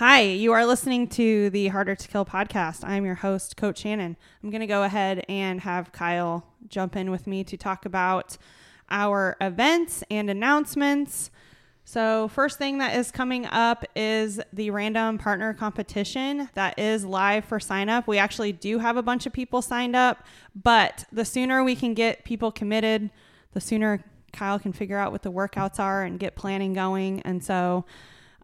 Hi, you are listening to the Harder to Kill podcast. I'm your host, Coach Shannon. I'm going to go ahead and have Kyle jump in with me to talk about our events and announcements. So, first thing that is coming up is the random partner competition that is live for sign up. We actually do have a bunch of people signed up, but the sooner we can get people committed, the sooner Kyle can figure out what the workouts are and get planning going. And so,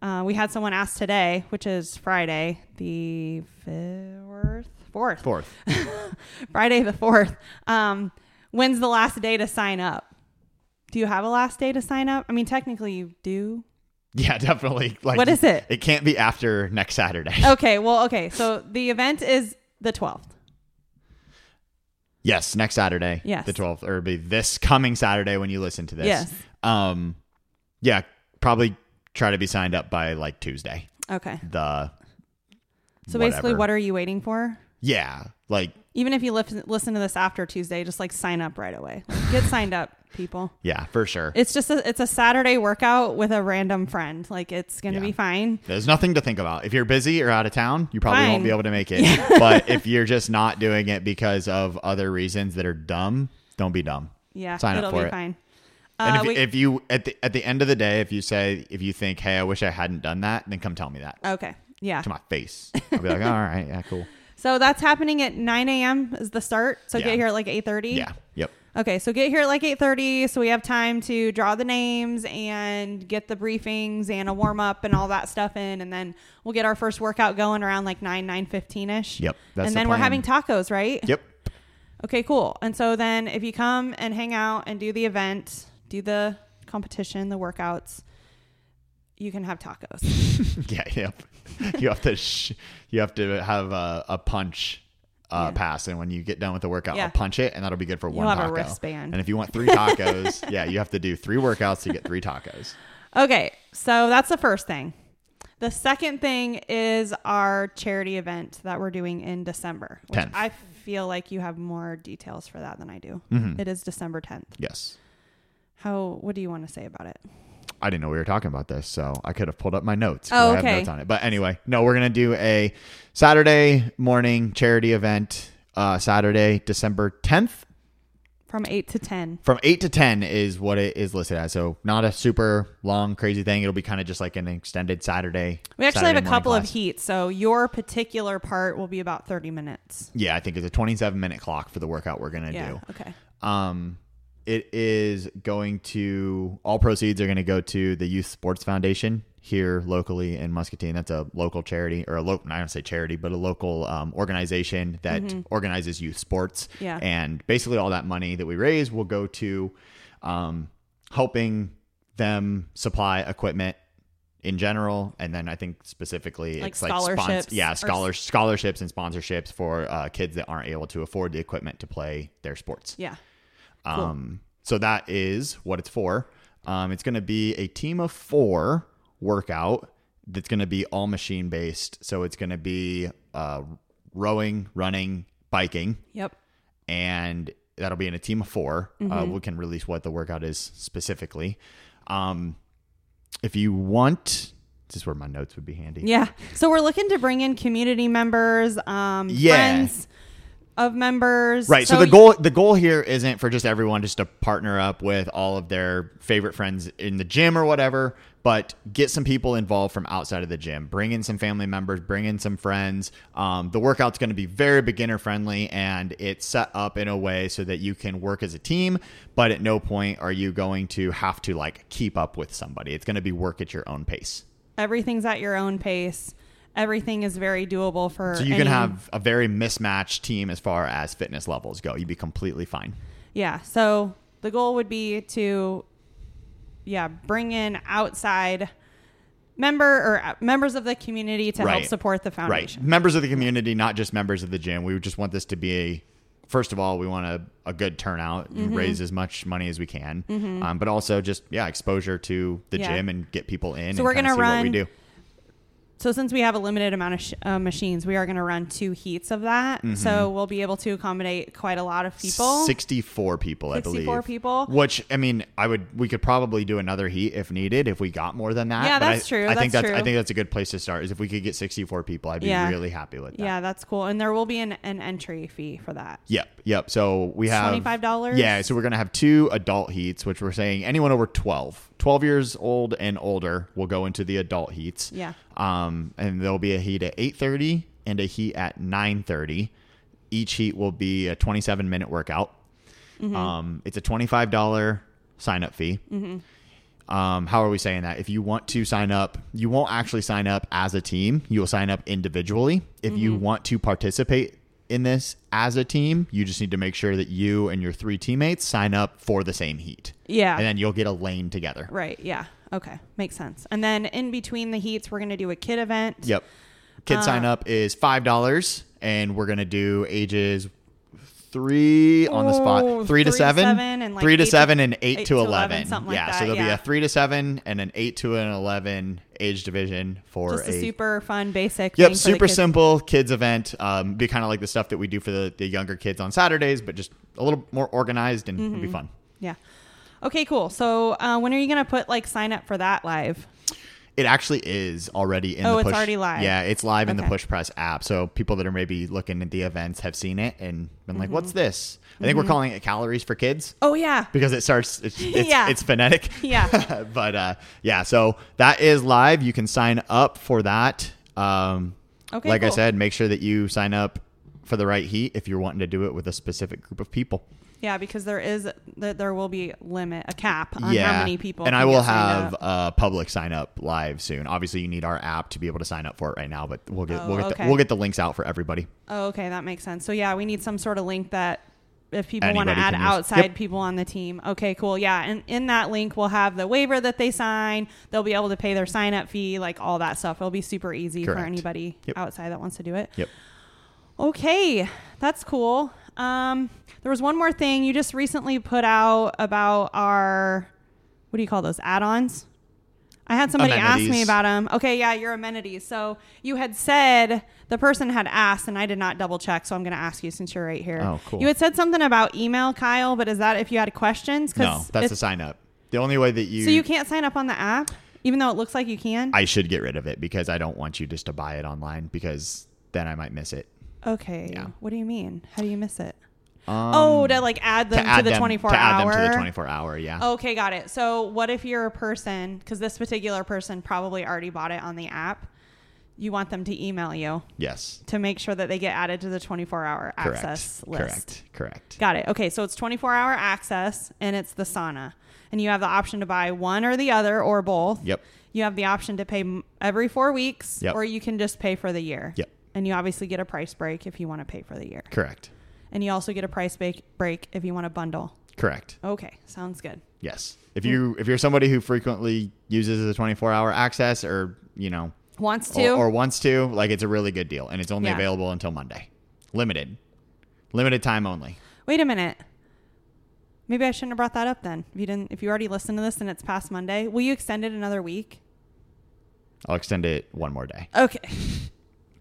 uh, we had someone ask today, which is Friday, the fourth, fourth, Fourth. Friday the fourth. Um, when's the last day to sign up? Do you have a last day to sign up? I mean, technically you do. Yeah, definitely. Like, What is it? It can't be after next Saturday. Okay, well, okay. So the event is the twelfth. Yes, next Saturday. Yes. The 12th, or it'll be this coming Saturday when you listen to this. Yes. Um, yeah, probably try to be signed up by like Tuesday. Okay. The So basically, what are you waiting for? Yeah, like Even if you listen listen to this after Tuesday, just like sign up right away. Like, get signed up, people. yeah, for sure. It's just a it's a Saturday workout with a random friend. Like it's gonna Yeah. be fine. There's nothing to think about. If you're busy or out of town, you probably Fine. won't be able to make it. but if you're just not doing it because of other reasons that are dumb, don't be dumb. Yeah, Sign up it'll for be it. fine. And Uh, if, we- if you at the at the end of the day, if you say if you think, hey, I wish I hadn't done that, then come tell me that okay, yeah. to my face. I'll be like, all right, yeah, cool. So that's happening at 9 a.m. is the start. So Yeah. get here at like 8:30. Yeah, yep. Okay, so get here at like 8:30 so we have time to draw the names and get the briefings and a warm up and all that stuff in and then we'll get our first workout going around like 9 9:15ish. Yep, that's and the then we're having tacos, right? Yep. Okay, cool. And so then if you come and hang out and do the event, do the competition, the workouts, you can have tacos. Yeah, yep. you have to sh- you have to have a, a punch uh, Yeah. pass, and when you get done with the workout, Yeah. I'll punch it, and that'll be good for one You'll a taco. wristband. And if you want three tacos, yeah, you have to do three workouts to get three tacos. Okay, so that's the first thing. The second thing is our charity event that we're doing in December. Which 10th. I feel like you have more details for that than I do. Mm-hmm. It is December 10th. Yes. How what do you want to say about it? I didn't know we were talking about this, so I could have pulled up my notes. Oh, I have okay. notes on it. But anyway, no, we're gonna do a Saturday morning charity event. Uh, Saturday, December tenth, From 8 to 10. from eight to ten is what it is listed as. So not a super long, crazy thing. It'll be kind of just like an extended Saturday. We actually Saturday have a couple of heats, so your particular part will be about 30 minutes. Yeah, I think it's a twenty-seven minute clock for the workout we're gonna Yeah. do. Okay. Um, it is going to all proceeds are going to go to the Youth Sports Foundation here locally in Muscatine. That's a local charity or a local, I don't say charity, but a local um, organization that organizes youth sports. Yeah. And basically, all that money that we raise will go to um, helping them supply equipment in general, and then I think specifically Like it's like scholarships yeah, or- scholarships and sponsorships for uh, kids that aren't able to afford the equipment to play their sports. Yeah. Um, so that is what it's for. Um, it's going to be a team of four workout that's going to be all machine based. So it's going to be uh, rowing, running, biking, Yep. and that'll be in a team of 4 Uh, Mm-hmm. we can release what the workout is specifically. Um, if you want, this is where my notes would be handy. Yeah. So we're looking to bring in community members, um, Yeah. friends of members. Right. So, the goal the goal here isn't for just everyone just to partner up with all of their favorite friends in the gym or whatever, but get some people involved from outside of the gym. Bring in some family members, bring in some friends. Um, the workout's going to be very beginner friendly and it's set up in a way so that you can work as a team, but at no point are you going to have to like keep up with somebody. It's going to be work at your own pace. Everything's at your own pace. Everything is very doable for. So you can have a very mismatched team as far as fitness levels go. You'd be completely fine. Yeah. So the goal would be to, yeah, bring in outside member or uh, members of the community to help support the foundation. Right. Members of the community, not just members of the gym. We just want this to be a, first of all, we want a, a good turnout, Mm-hmm. and raise as much money as we can, um, but also just, yeah, exposure to the Yeah. gym and get people in So and we're gonna see what we run- do. So since we have a limited amount of sh- uh, machines, we are going to run two heats of that. Mm-hmm. So we'll be able to accommodate quite a lot of people. 64 people, I believe. 64 people. Which I mean, I would we could probably do another heat if needed if we got more than that. Yeah, but that's I, true. I think That's that's I think that's a good place to start. Is if we could get 64 people, I'd be Yeah. really happy with that. Yeah, that's cool. And there will be an, an entry fee for that. Yep, yep. So we have $25? Yeah, so we're gonna have two adult heats, which we're saying anyone over 12, 12 years old and older will go into the adult heats. Yeah. Um, and there'll be a heat at 8:30 and a heat at 9:30. Each heat will be a 27 minute workout. Mm-hmm. Um, it's a $25 sign up fee. Um, how are we saying that? If you want to sign up, you won't actually sign up as a team. You will sign up individually. If Mm-hmm. you want to participate in this as a team, you just need to make sure that you and your three teammates sign up for the same heat. Yeah. And then you'll get a lane together. Right. Yeah. Okay. Makes sense. And then in between the heats, we're going to do a kid event. Yep. Kid sign Uh, up is five dollars, and we're gonna do ages three on the spot, three to seven, seven and, like, three to seven, and eight, eight to to 11. 11, something like yeah, so there'll be a three to seven and an eight to an eleven age division for Just a a super fun, basic. Yep, super kids. simple kids event. Um, be kind of like the stuff that we do for the, the younger kids on Saturdays, but just a little more organized and Mm-hmm. it'll be fun. Yeah. Okay. Cool. So uh, when are you going to put like sign up for that live? It actually is already in Oh, the it's push. already live. Yeah, it's live in the Okay. Push Press app. So people that are maybe looking at the events have seen it and been like, Mm-hmm. "What's this?" I think we're calling it calories for kids Oh yeah. because it starts. It's it's, Yeah. it's phonetic. Yeah. but uh, yeah, so that is live. You can sign up for that. Um, Okay, Like I cool. said, make sure that you sign up for the right heat if you're wanting to do it with a specific group of people. Yeah, because there is that there will be limit a cap on yeah, how many people. and can I will have a uh, public sign up live soon. Obviously, you need our app to be able to sign up for it right now, but we'll get Oh, we'll get okay. the, we'll get the links out for everybody. Oh, okay, that makes sense. So yeah, we need some sort of link that if people want to add outside Yep. people on the team. Okay, cool. Yeah, and in that link we'll have the waiver that they sign. They'll be able to pay their sign up fee, like all that stuff. It'll be super easy for anybody Yep. outside that wants to do it. Yep. Okay, that's cool. Um, there was one more thing you just recently put out about our what do you call those add-ons? I had somebody ask me about them. Okay, yeah, your amenities. So you had said the person had asked, and I did not double check. So I'm going to ask you since you're right here. Oh, cool. You had said something about email, Kyle, but is that if you had questions? No, that's the sign up. The only way that you so you can't sign up on the app, even though it looks like you can. I should get rid of it because I don't want you just to buy it online because then I might miss it. okay. Yeah. What do you mean? How do you miss it? Um, oh, to like add them to, add the them- 24 to hour. add them to the 24 hour. Yeah. Okay, got it. So, what if you're a person, because this particular person probably already bought it on the app, you want them to email you Yes. to make sure that they get added to the 24 hour Correct. access list. Correct. Correct. Got it. Okay, so it's 24 hour access and it's the sauna. And you have the option to buy one or the other or both. Yep. You have the option to pay every four weeks Yep. or you can just pay for the year. Yep. And you obviously get a price break if you want to pay for the year. Correct. And you also get a price ba- break if you want a bundle. Correct. Okay, sounds good. Yes. If you if you're somebody who frequently uses the 24 hour access or you know Wants to? or, or wants to, like it's a really good deal, and it's only Yeah. available until Monday, limited, limited time only. Wait a minute. Maybe I shouldn't have brought that up then. If you didn't, if you already listened to this and it's past Monday, will you extend it another week? I'll extend it one more day. Okay.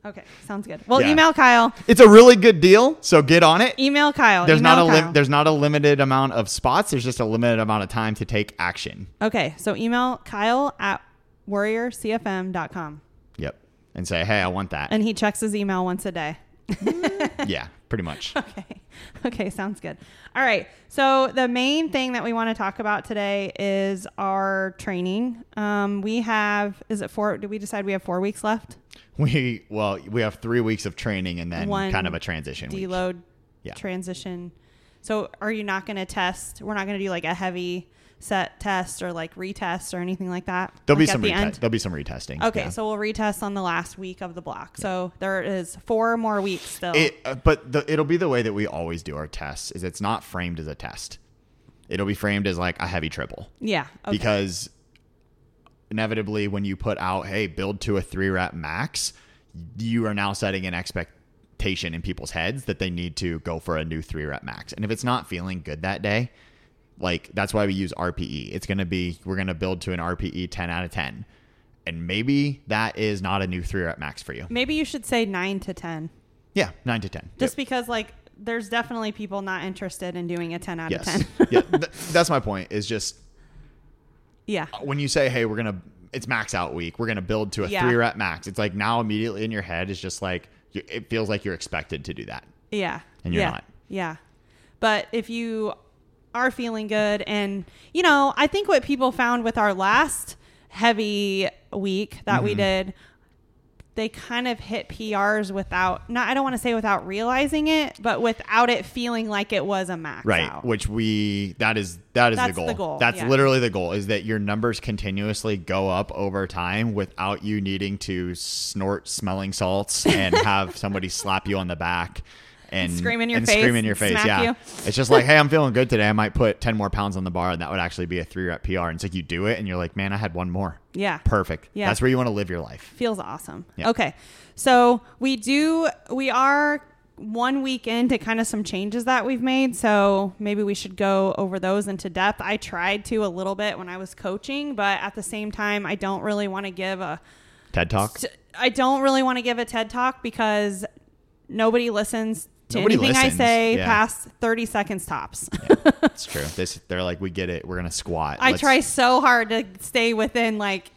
Okay, sounds good. Well, Yeah. email Kyle. It's a really good deal, so get on it. Email Kyle. There's email not a Kyle. lim- there's not a limited amount of spots. There's just a limited amount of time to take action. okay, so email Kyle at warriorcfm.com. Yep, and say, hey, I want that. And he checks his email once a day. yeah, pretty much. Okay. Okay, sounds good. All right. So the main thing that we want to talk about today is our training. Um, we have is it four? Did we decide we have four weeks left? We well, we have three weeks of training and then One kind of a transition week. Deload Yeah. transition. So are you not going to test? We're not going to do like a heavy set test or like retest or anything like that. There'll be Like, at some the rete- end? there'll be some retesting. Okay, yeah. so we'll retest on the last week of the block. So there is four more weeks still. It, uh, but the, it'll be the way that we always do our tests. Is it's not framed as a test. It'll be framed as like a heavy triple yeah. Okay. because inevitably when you put out, hey, build to a three rep max, you are now setting an expectation in people's heads that they need to go for a new three rep max. And if it's not feeling good that day, like that's why we use RPE. It's going to be we're going to build to an RPE 10 out of 10. And maybe that is not a new three rep max for you. Maybe you should say nine to 10. Yeah, nine to 10. Just Yep. because, like, there's definitely people not interested in doing a 10 out yes. of 10. yeah, th- that's my point is just yeah. Uh, when you say, hey, we're going to, it's max out week, we're going to build to a Yeah. three rep max. It's like now immediately in your head is just like, it feels like you're expected to do that. Yeah. And you're yeah. not. Yeah. But if you are feeling good, and, you know, I think what people found with our last heavy week that Mm-hmm. we did, they kind of hit PRs without, not, I don't want to say without realizing it, but without it feeling like it was a max right out. which we that is that is That's the goal the goal, that's yeah. literally the goal is that your numbers continuously go up over time without you needing to snort smelling salts and have somebody slap you on the back and Scream in your and face, scream in your face yeah you. it's just like hey i'm feeling good today i might put 10 more pounds on the bar and that would actually be a three rep pr and it's like you do it and you're like man i had one more Yeah. perfect Yeah. that's where you want to live your life feels awesome. Yeah. Okay. So we do, we are one week into kind of some changes that we've made. So maybe we should go over those into depth. I tried to a little bit when I was coaching, but at the same time, I don't really want to give a, ted talk I don't really want to give a TED talk because nobody listens to Nobody anything listens. I say Yeah. past 30 seconds tops. it's true this they're like we get it we're gonna squat I Let's- try so hard to stay within like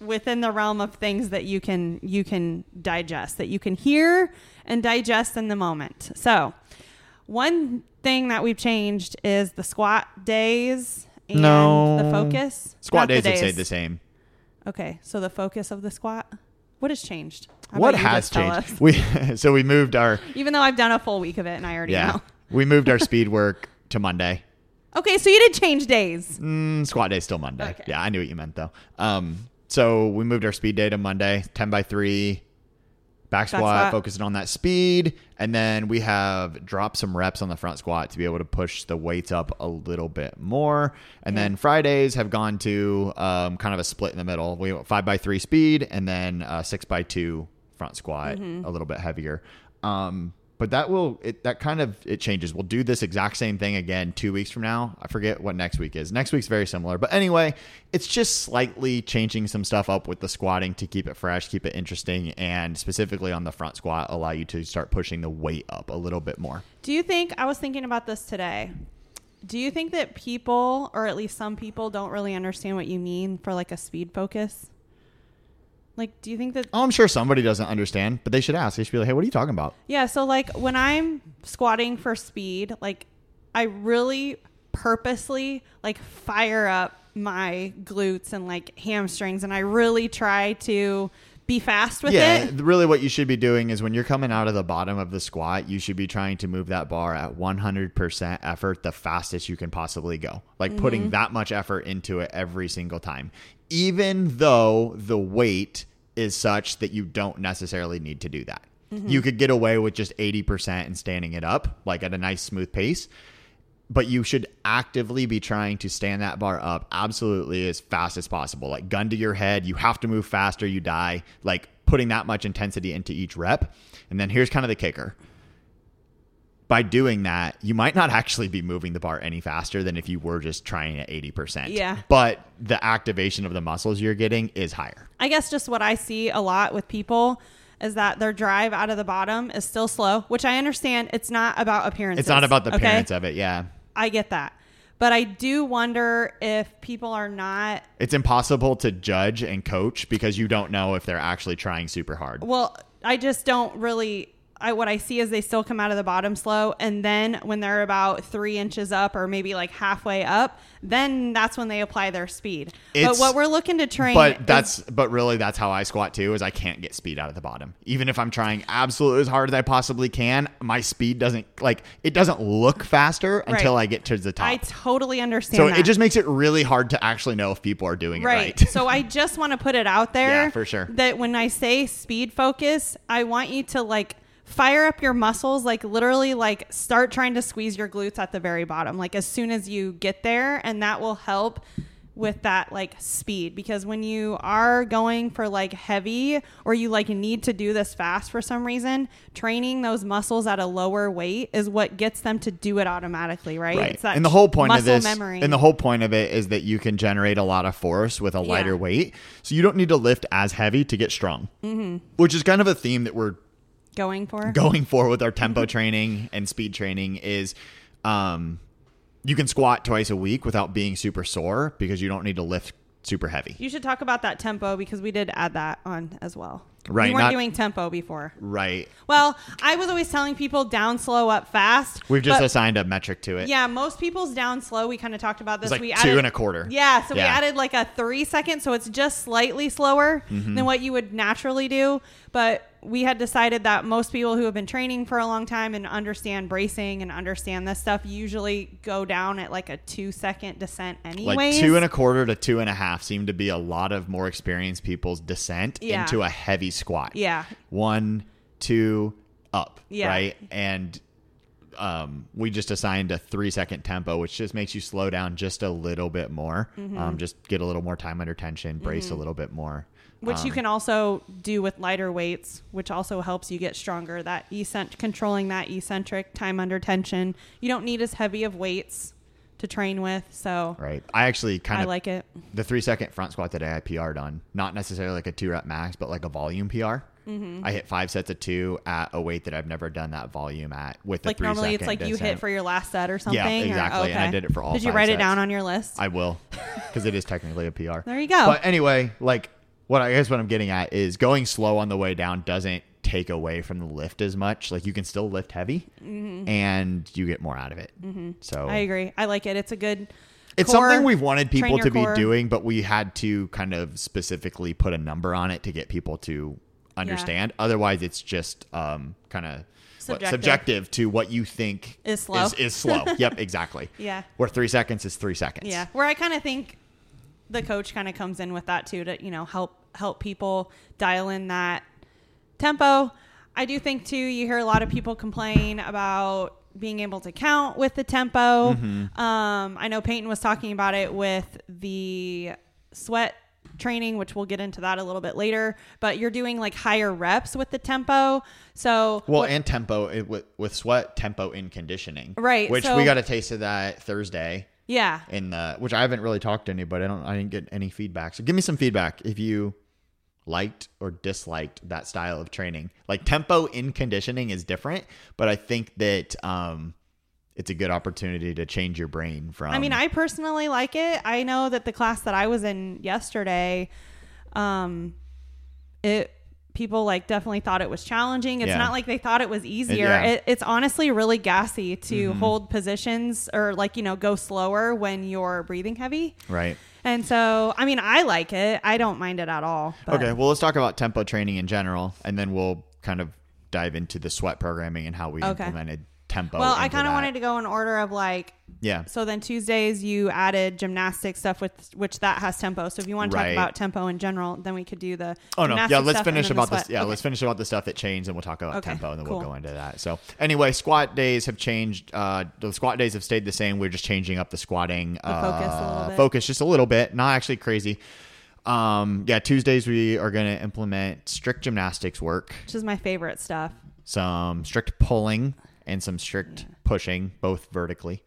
within the realm of things that you can you can digest that you can hear and digest in the moment. So, one thing that we've changed is the squat days and No. the focus. squat Not days have stayed the same Okay, so the focus of the squat. What has changed? How what has changed we so we moved our Even though I've done a full week of it and I already Yeah. know. we moved our speed work to Monday. Okay, so you did change days. Mm, squat day still Monday. Okay. Yeah, I knew what you meant though. Um, so we moved our speed day to Monday, 10 by 3, back squat, squat. focusing on that speed. And then we have dropped some reps on the front squat to be able to push the weights up a little bit more. And then Fridays have gone to um, kind of a split in the middle. We went 5 by 3 speed and then uh, 6 by 2 front squat, Mm-hmm. a little bit heavier. Um, but that will it that kind of it changes. We'll do this exact same thing again two weeks from now. I forget what next week is. Next week's very similar, but anyway, it's just slightly changing some stuff up with the squatting to keep it fresh, keep it interesting, and specifically on the front squat, allow you to start pushing the weight up a little bit more. Do you think I was thinking about this today? Do you think that people, or at least some people, don't really understand what you mean for like a speed focus? Like, do you think that? Oh, I'm sure somebody doesn't understand, but they should ask. They should be like, "Hey, what are you talking about?" Yeah. So like when I'm squatting for speed, like I really purposely like fire up my glutes and like hamstrings, and I really try to be fast with yeah, it. really what you should be doing is when you're coming out of the bottom of the squat, you should be trying to move that bar at 100% effort the fastest you can possibly go. Like Mm-hmm. putting that much effort into it every single time. Even though the weight is such that you don't necessarily need to do that. Mm-hmm. You could get away with just 80% and standing it up like at a nice smooth pace but you should actively be trying to stand that bar up absolutely as fast as possible. Like gun to your head, you have to move faster, you die. Like putting that much intensity into each rep. And then here's kind of the kicker. By doing that, you might not actually be moving the bar any faster than if you were just trying at 80%. Yeah. But the activation of the muscles you're getting is higher. I guess just what I see a lot with people is that their drive out of the bottom is still slow, which I understand. It's not about appearance. It's not about the okay? appearance of it. Yeah. I get that. But I do wonder if people are not It's impossible to judge and coach because you don't know if they're actually trying super hard. well, I just don't really I what I see is they still come out of the bottom slow and then when they're about three inches up or maybe like halfway up, then that's when they apply their speed. but what we're looking to train But is- that's but really that's how I squat too is I can't get speed out of the bottom. Even if I'm trying absolutely as hard as I possibly can, my speed doesn't like it doesn't look faster until I get to the top. I totally understand so that. it just makes it really hard to actually know if people are doing right. it right. so I just want to put it out there. Yeah, for sure. That when I say speed focus, I want you to like fire up your muscles, like literally like start trying to squeeze your glutes at the very bottom, like as soon as you get there, and that will help with that like speed because when you are going for like heavy or you like need to do this fast for some reason training those muscles at a lower weight is what gets them to do it automatically right, Right. It's that and the whole point of this memory and the whole point of it is that you can generate a lot of force with a lighter Yeah. weight. So you don't need to lift as heavy to get strong. Mm-hmm. Which is kind of a theme that we're going for going for with our tempo training and speed training is um you can squat twice a week without being super sore because you don't need to lift super heavy. you should talk about that tempo because we did add that on as well Right, we weren't not- doing tempo before Right. well i was always telling people down slow up fast We've just assigned a metric to it. Yeah, most people's down slow. We kind of talked about this. Like we two added, and a quarter. Yeah, so we added like a three second, so it's just slightly slower Mm-hmm. than what you would naturally do. But we had decided that most people who have been training for a long time and understand bracing and understand this stuff usually go down at like a two second descent anyways. Like two and a quarter to two and a half seem to be a lot of more experienced people's descent Yeah. into a heavy squat. yeah, One, two, up. Yeah. Right. And um, we just assigned a three second tempo, which just makes you slow down just a little bit more. Mm-hmm. Um, just get a little more time under tension, brace a little bit more. Which Um, you can also do with lighter weights, which also helps you get stronger. That eccentric, controlling that eccentric time under tension. You don't need as heavy of weights to train with, so Right. I actually kind I of like it. the three second front squat today I PR'd on. Not necessarily like a two rep max, but like a volume PR. Mm-hmm. I hit five sets of two at a weight that I've never done that volume at with the like three normally it's like you hit for your last set or something. or- exactly, and I did it for all Did you write it down on your list? I will, because it is technically a PR. There you go. But anyway, like what I guess what I'm getting at is going slow on the way down doesn't take away from the lift as much. Like you can still lift heavy, and you get more out of it. So Mm-hmm. I agree. I like it. It's a good. it's core. something we've wanted people to be core. doing, but we had to kind of specifically put a number on it to get people to understand. Otherwise, it's just um, kind of Subjective. subjective to what you think Is slow. Is, is slow. yep, exactly. Yeah. Where three seconds is three seconds. Yeah, where I kind of think the coach kind of comes in with that too to you know help help people dial in that tempo. I do think too. You hear a lot of people complain about being able to count with the tempo. Mm-hmm. Um, I know Peyton was talking about it with the sweat training, which we'll get into that a little bit later. But you're doing like higher reps with the tempo, so Well, what- and tempo it, with with sweat tempo in conditioning, Right, Which so- we got a taste of that Thursday yeah, in the which I haven't really talked to anybody. I don't. I didn't get any feedback. So give me some feedback if you liked or disliked that style of training. Like tempo in conditioning is different, but I think that um, it's a good opportunity to change your brain from. I mean, I personally like it. I know that the class that I was in yesterday, um, it people like definitely thought it was challenging. It's Yeah. not like they thought it was easier. yeah. It, it's honestly really gassy to mm-hmm. hold positions or like you know go slower when you're breathing heavy. right. And so, I mean, I like it. I don't mind it at all. But Okay, well, let's talk about tempo training in general, and then we'll kind of dive into the sweat programming and how we Okay. implemented tempo. Well, I kind of wanted to go in order of like Yeah. So then Tuesdays you added gymnastics stuff with which that has tempo. So if you want to Right. talk about tempo in general, then we could do the Oh no! Yeah, let's finish about this. Yeah, Okay. let's finish about the stuff that changed, and we'll talk about Okay, tempo, and then cool. we'll go into that. So anyway, squat days have changed. Uh, the squat days have stayed the same. We're just changing up the squatting uh, focus focus just a little bit. Not actually crazy. Um, yeah, Tuesdays we are going to implement strict gymnastics work, Which is my favorite stuff. some strict pulling, and some strict pushing, both vertically.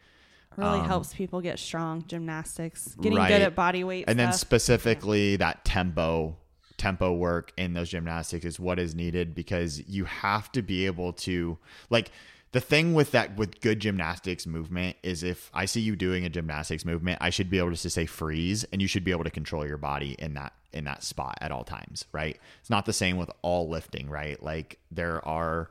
Really helps people get strong. Gymnastics, getting Um, Right. good at body weight and then stuff. specifically that tempo tempo work in those gymnastics is what is needed because you have to be able to like the thing with that with good gymnastics movement is if I see you doing a gymnastics movement, I should be able to just say freeze and you should be able to control your body in that in that spot at all times, right? It's not the same with all lifting, right? Like there are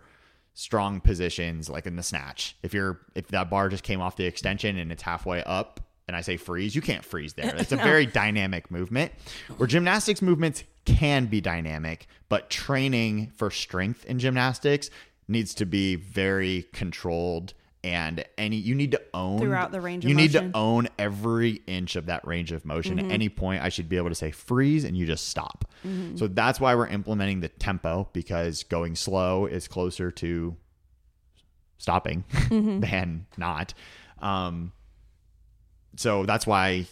strong positions like in the snatch. If you're if that bar just came off the extension and it's halfway up and I say freeze, you can't freeze there. It's a very dynamic movement. Where gymnastics movements can be dynamic, but training for strength in gymnastics needs to be very controlled and any you need to own Throughout the range of you need motion. to own every inch of that range of motion Mm-hmm. at any point i should be able to say freeze and you just stop Mm-hmm. so that's why we're implementing the tempo because going slow is closer to stopping Mm-hmm. than not um so that's why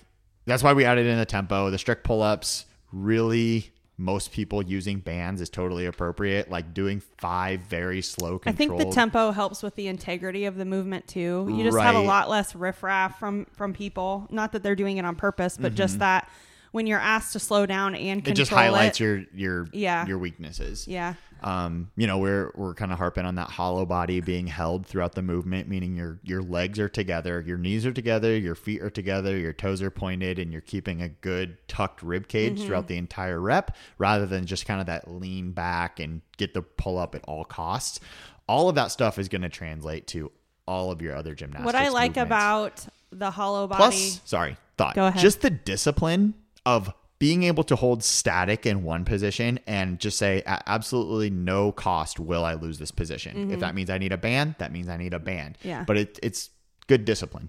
that's why we added in the tempo. The strict pull ups really most people using bands is totally appropriate. Like doing five very slow I think the tempo helps with the integrity of the movement too. You just have a lot less riffraff from from people. Not that they're doing it on purpose, but just that when you're asked to slow down and Mm-hmm. it just highlights it, your your Yeah. your weaknesses. yeah, Um, you know, we're we're kind of harping on that hollow body being held throughout the movement, meaning your your legs are together, your knees are together, your feet are together, your toes are pointed, and you're keeping a good tucked rib cage Mm-hmm. throughout the entire rep, rather than just kind of that lean back and get the pull up at all costs. All of that stuff is going to translate to all of your other gymnastics. what I like movements. about the hollow body. Plus, sorry, thought. Go ahead. Just the discipline of being able to hold static in one position and just say at absolutely no cost will I lose this position. If that means I need a band, that means I need a band. Mm-hmm. Yeah. But it, it's good discipline.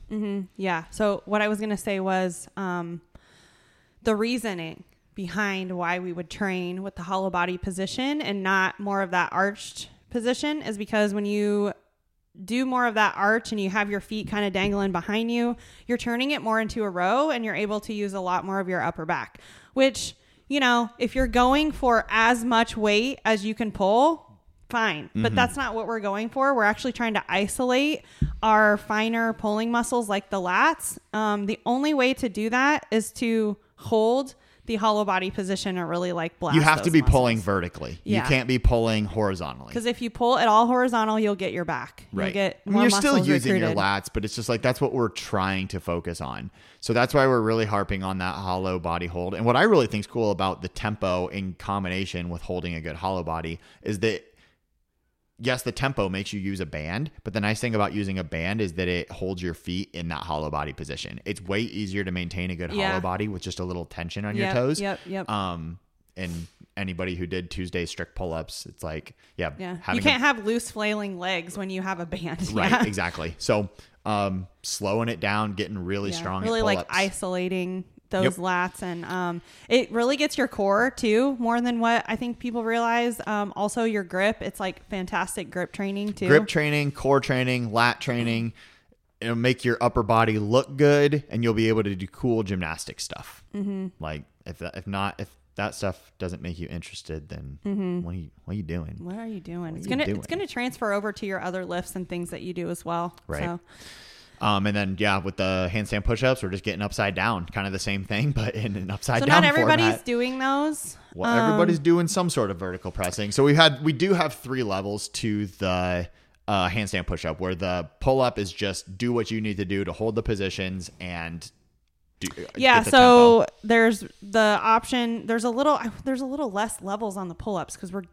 Yeah. So what I was going to say was um, the reasoning behind why we would train with the hollow body position and not more of that arched position is because when you do more of that arch and you have your feet kind of dangling behind you, you're turning it more into a row and you're able to use a lot more of your upper back, which, you know, if you're going for as much weight as you can pull, fine. But that's not what we're going for. We're actually trying to isolate our finer pulling muscles like the lats. Um, the only way to do that is to hold the hollow body position and really like blast. You have to be pulling vertically. Yeah. You can't be pulling horizontally. because if you pull it all horizontal, you'll get your back. Right. You'll get I mean, more you're still muscles using your lats, but it's just like that's what we're trying to focus on. So that's why we're really harping on that hollow body hold. And what I really think is cool about the tempo in combination with holding a good hollow body is that yes, the tempo makes you use a band, but the nice thing about using a band is that it holds your feet in that hollow body position. It's way easier to maintain a good Yeah. hollow body with just a little tension on Yep, your toes. Yep. Yep. Um, and anybody who did Tuesday strict pull ups, it's like, yeah, yeah. You can't have loose flailing legs when you have a band. Right, Yeah. exactly. So, um, slowing it down, getting really Yeah, strong, Really like isolating those Yep. lats and um, it really gets your core too more than what I think people realize. Um, also your grip, it's like fantastic grip training too. grip training, core training, lat training. It'll make your upper body look good, and you'll be able to do cool gymnastic stuff. Mm-hmm. Like if that, if not if that stuff doesn't make you interested, then what are you what are you doing? What are you doing? it's you gonna doing? it's gonna transfer over to your other lifts and things that you do as well. Right. So Um, and then yeah, with the handstand push-ups, we're just getting upside down, kind of the same thing, but in an upside so down. not everybody's format. doing those. Well, Um, everybody's doing some sort of vertical pressing. So we had we do have three levels to the uh, handstand push up, where the pull up is just do what you need to do to hold the positions and do. yeah the so tempo. there's the option there's a little there's a little less levels on the pull-ups because we're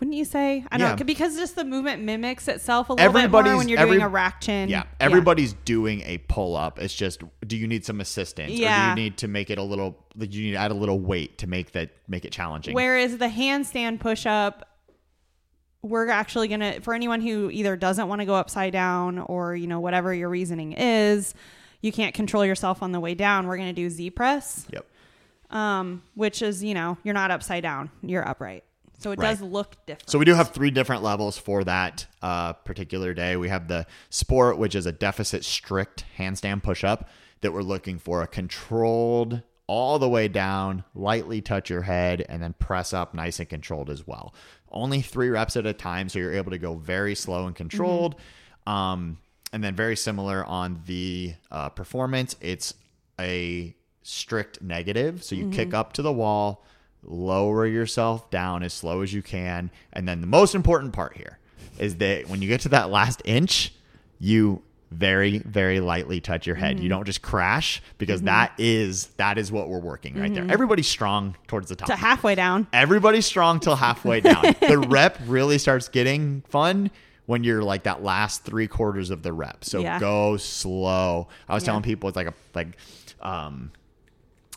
wouldn't you say i don't Yeah. know because just the movement mimics itself a little bit more when you're every- doing a rack chin yeah, everybody's doing a pull up. It's just do you need some assistance, or Yeah. do you need to make it a little? Do you need to add a little weight to make that make it challenging? whereas the handstand push-up we're actually gonna for anyone who either doesn't want to go upside down or you know whatever your reasoning is you can't control yourself on the way down we're gonna do z press Yep. um, which is you know you're not upside down you're upright so it Right. does look different So we do have three different levels for that uh, particular day. We have the sport, which is a deficit strict handstand push up that we're looking for a controlled all the way down, lightly touch your head, and then press up nice and controlled as well. Only three reps at a time, so you're able to go very slow and controlled. Um, and then very similar on the uh, performance, it's a strict negative. So you kick up to the wall, lower yourself down as slow as you can. And then the most important part here is that when you get to that last inch, you very, very lightly touch your head. You mm-hmm. don't just crash because mm-hmm. that is that is what we're working right there. Mm-hmm. Everybody's strong towards the top. to halfway down Everybody's strong till halfway down. the rep really starts getting fun when you're like that last three quarters of the rep. So Yeah. go slow. I was Yeah. telling people it's like a like um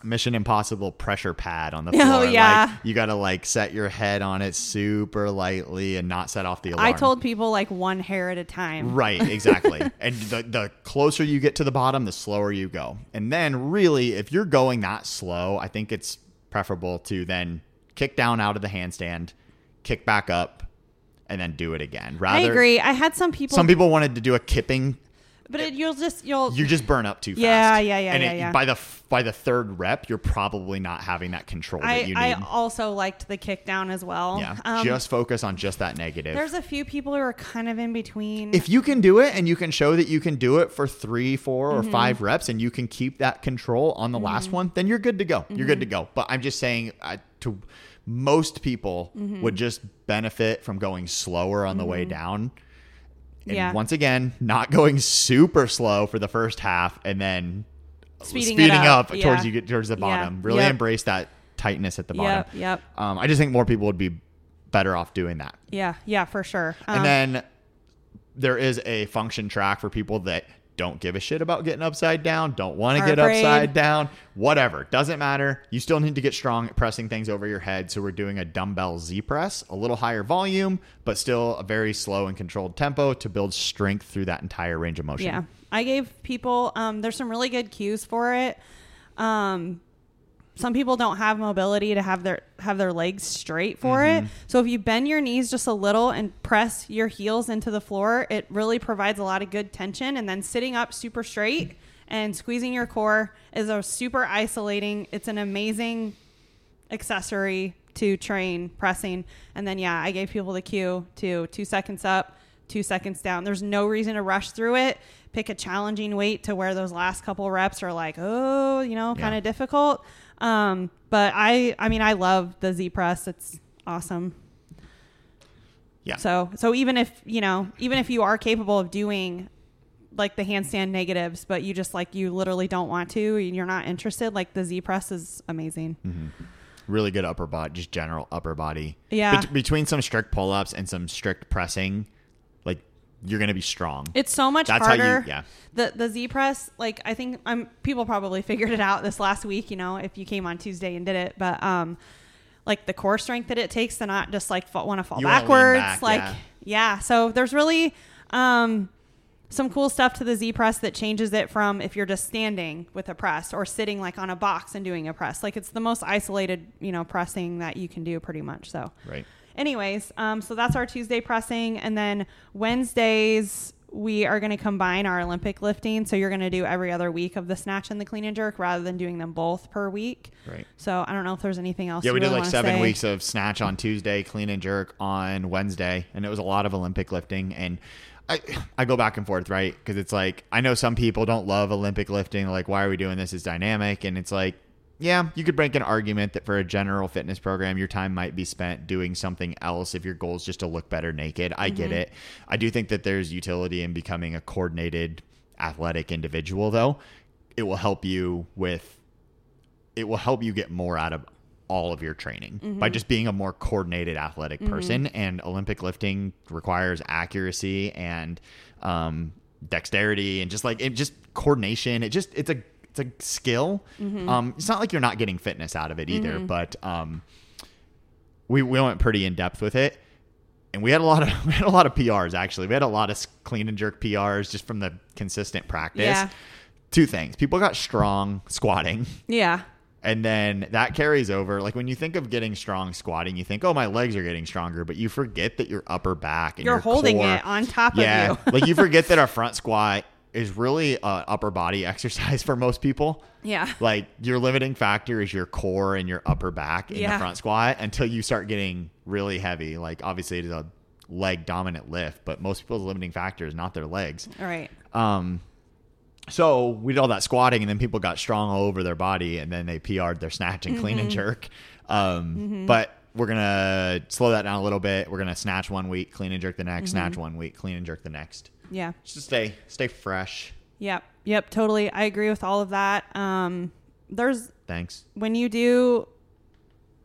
Mission Impossible pressure pad on the floor. Oh, floor. yeah. Like you gotta like set your head on it super lightly and not set off the alarm. I told people like one hair at a time. Right, exactly. and the, the closer you get to the bottom, the slower you go. And then, really, if you're going that slow, I think it's preferable to then kick down out of the handstand, kick back up, and then do it again. Rather, I agree. I had some people. Some people wanted to do a kipping But it, you'll just you'll you just burn up too fast. Yeah, yeah, yeah, and yeah, it, yeah. by the by the third rep, you're probably not having that control that you need. I also liked the kick down as well. yeah, Um, just focus on just that negative. there's a few people who are kind of in between. if you can do it and you can show that you can do it for three, four, or Mm-hmm. five reps and you can keep that control on the last one, then you're good to go. You're good to Mm-hmm. go. But I'm just saying uh, to most people Mm-hmm. would just benefit from going slower on the way down. And Yeah. once again, not going super slow for the first half and then Speeding it up, up, towards you get towards the Yeah. bottom. Really Yep. embrace that tightness at the Yep, bottom. yep. Um, I just think more people would be better off doing that. yeah, yeah, for sure. Um, And then there is a function track for people that don't give a shit about getting upside down, don't want to get afraid. upside down, whatever. Doesn't matter. You still need to get strong at pressing things over your head. So we're doing a dumbbell Z press, a little higher volume, but still a very slow and controlled tempo to build strength through that entire range of motion. Yeah, I gave people. Um, there's some really good cues for it. Um, some people don't have mobility to have their have their legs straight for Mm-hmm. it. So if you bend your knees just a little and press your heels into the floor, it really provides a lot of good tension. And then sitting up super straight and squeezing your core is a super isolating. It's an amazing accessory to train pressing. And then yeah, I gave people the cue to two seconds up, two seconds down. There's no reason to rush through it. Pick a challenging weight to where those last couple reps are like, oh, you know, kind Yeah. of difficult. Um, but I, I mean, I love the Z press. It's awesome. Yeah. So, so even if you know, even if you are capable of doing like the handstand negatives, but you just like you literally don't want to, and you're not interested, like the Z press is amazing. Really good upper body, just general upper body. Yeah. Bet- between some strict pull ups and some strict pressing, you're going to be strong. It's so much That's how you- harder. yeah. The the Z press, like I think I'm people probably figured it out this last week, you know, if you came on Tuesday and did it, but um like the core strength that it takes to not just like want to fall You backwards, back, like yeah. yeah. So there's really um some cool stuff to the Z press that changes it from if you're just standing with a press or sitting like on a box and doing a press. Like it's the most isolated, you know, pressing that you can do pretty much. So Right. Anyways, um, so that's our Tuesday pressing, and then Wednesdays we are going to combine our Olympic lifting. So you're going to do every other week of the snatch and the clean and jerk rather than doing them both per week. Right. So I don't know if there's anything else. Yeah, we did like seven say. weeks of snatch on Tuesday, clean and jerk on Wednesday, and it was a lot of Olympic lifting. And I, I go back and forth, right? Because it's like I know some people don't love Olympic lifting. Like, why are we doing this? It's dynamic, and it's like, yeah, you could make an argument that for a general fitness program, your time might be spent doing something else if your goal is just to look better naked. I get mm-hmm. it. I do think that there's utility in becoming a coordinated athletic individual, though. It will help you with it will help you get more out of all of your training by mm-hmm. just being a more coordinated athletic mm-hmm. person. And Olympic lifting requires accuracy and um, dexterity and just like it just coordination. It just it's a it's a skill. Um, it's not like you're not getting fitness out of it either, but um, we we went pretty in depth with it. And we had a lot of we had a lot of PRs actually. We had a lot of clean and jerk PRs just from the consistent practice. Yeah. Two things. People got strong squatting. Yeah. And then that carries over. Like when you think of getting strong squatting, you think, "Oh, my legs are getting stronger," but you forget that your upper back and You're your holding core- it on top yeah, of you. like you forget that our front squat is really a upper body exercise for most people. Yeah. Like your limiting factor is your core and your upper back in Yeah. the front squat until you start getting really heavy. Like obviously it is a leg dominant lift, but most people's limiting factor is not their legs. All right. Um, so we did all that squatting, and then people got strong all over their body, and then they PR'd their snatch and clean and jerk. Um, But we're gonna slow that down a little bit. We're gonna snatch one week, clean and jerk the next, snatch one week, clean and jerk the next, Yeah. just stay stay fresh. Yep. Yep. Totally. I agree with all of that. Um, there's Thanks. when you do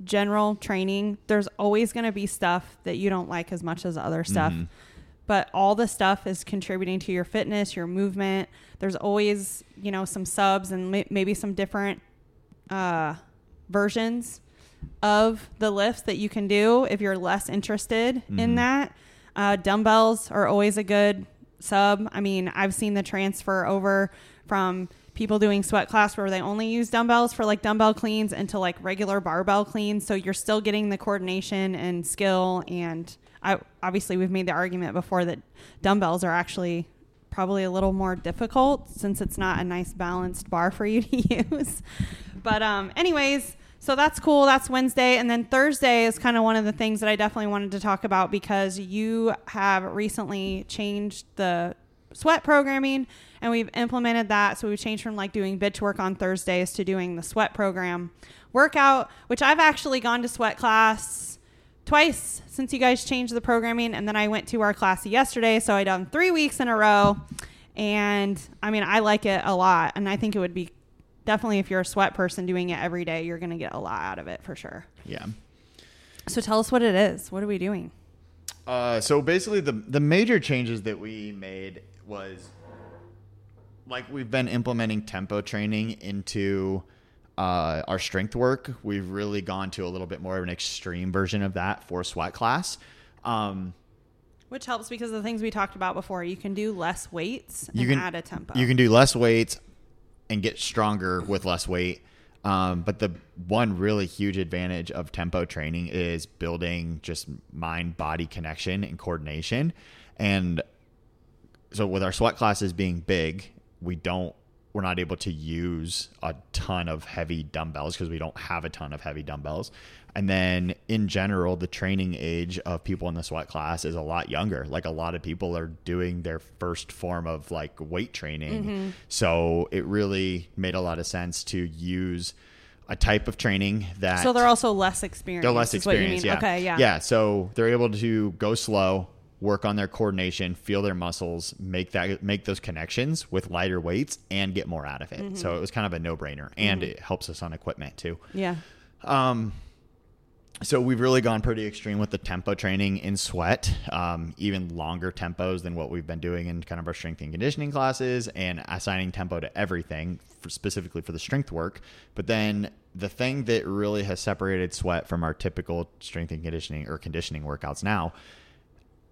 general training, there's always going to be stuff that you don't like as much as other stuff. Mm-hmm. But all the stuff is contributing to your fitness, your movement. There's always, you know, some subs and may- maybe some different uh, versions of the lifts that you can do if you're less interested Mm-hmm. in that. Uh, dumbbells are always a good sub. I mean, I've seen the transfer over from people doing sweat class where they only use dumbbells for like dumbbell cleans into like regular barbell cleans. So you're still getting the coordination and skill. And I obviously we've made the argument before that dumbbells are actually probably a little more difficult since it's not a nice balanced bar for you to use. But um, anyways, so that's cool. That's Wednesday, and then Thursday is kind of one of the things that I definitely wanted to talk about because you have recently changed the sweat programming and we've implemented that. So we've changed from like doing bitch work on thursdays to doing the sweat program workout which i've actually gone to sweat class twice since you guys changed the programming. And then i went to our class yesterday. So i done three weeks in a row. And i mean i like it a lot. And i think it would be definitely if you're a sweat person doing it every day you're going to get a lot out of it for sure Yeah. so tell us what it is what are we doing Uh, so basically, the the major changes that we made was like we've been implementing tempo training into uh, our strength work. We've really gone to a little bit more of an extreme version of that for sweat class. Um, which helps because of the things we talked about before you can do less weights and you can add a tempo You can do less weights and get stronger with less weight. Um, but the one really huge advantage of tempo training is building just mind body connection and coordination. And so with our sweat classes being big, we don't we're not able to use a ton of heavy dumbbells because we don't have a ton of heavy dumbbells. And then in general, the training age of people in the sweat class is a lot younger. Like a lot of people are doing their first form of like weight training. So it really made a lot of sense to use a type of training that So they're also less experienced. they're less experienced. Yeah. Okay. Yeah. Yeah. So they're able to go slow, work on their coordination, feel their muscles, make that make those connections with lighter weights, and get more out of it. Mm-hmm. So it was kind of a no brainer, and it helps us on equipment too. Yeah. Um, so we've really gone pretty extreme with the tempo training in sweat, um, even longer tempos than what we've been doing in kind of our strength and conditioning classes, and assigning tempo to everything for specifically for the strength work. But then the thing that really has separated sweat from our typical strength and conditioning or conditioning workouts now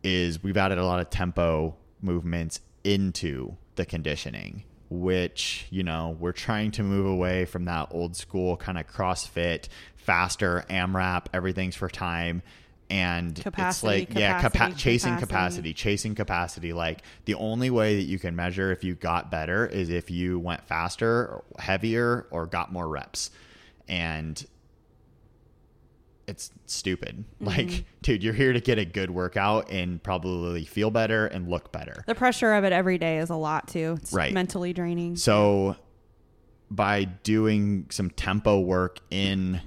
is we've added a lot of tempo movements into the conditioning which you know we're trying to move away from that old school kind of crossfit faster amrap everything's for time and Capacity, it's like yeah capa- chasing capacity. capacity chasing capacity like the only way that you can measure if you got better is if you went faster or heavier or got more reps and it's stupid. Mm-hmm. Like, dude, you're here to get a good workout and probably feel better and look better. The pressure of it every day is a lot too. It's Right. mentally draining. So, by doing some tempo work in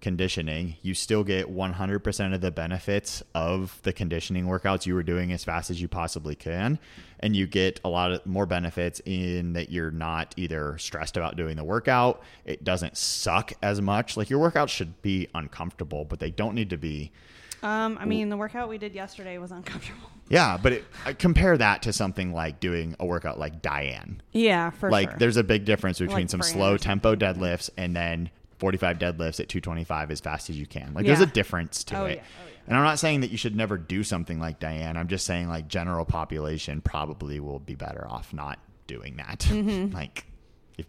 conditioning, you still get 100% of the benefits of the conditioning workouts you were doing as fast as you possibly can. And you get a lot of more benefits in that you're not either stressed about doing the workout, it doesn't suck as much. Like, your workouts should be uncomfortable, but they don't need to be. Um, I mean, the workout we did yesterday was uncomfortable. Yeah, but it, compare that to something like doing a workout like Diane. Yeah, for like sure. Like, there's a big difference between Like some slow tempo deadlifts and then 45 deadlifts at 225 as fast as you can. Like there's a difference to Oh, it. yeah. Oh, yeah. And I'm not saying that you should never do something like Diane. I'm just saying like general population probably will be better off not doing that. Mm-hmm. like you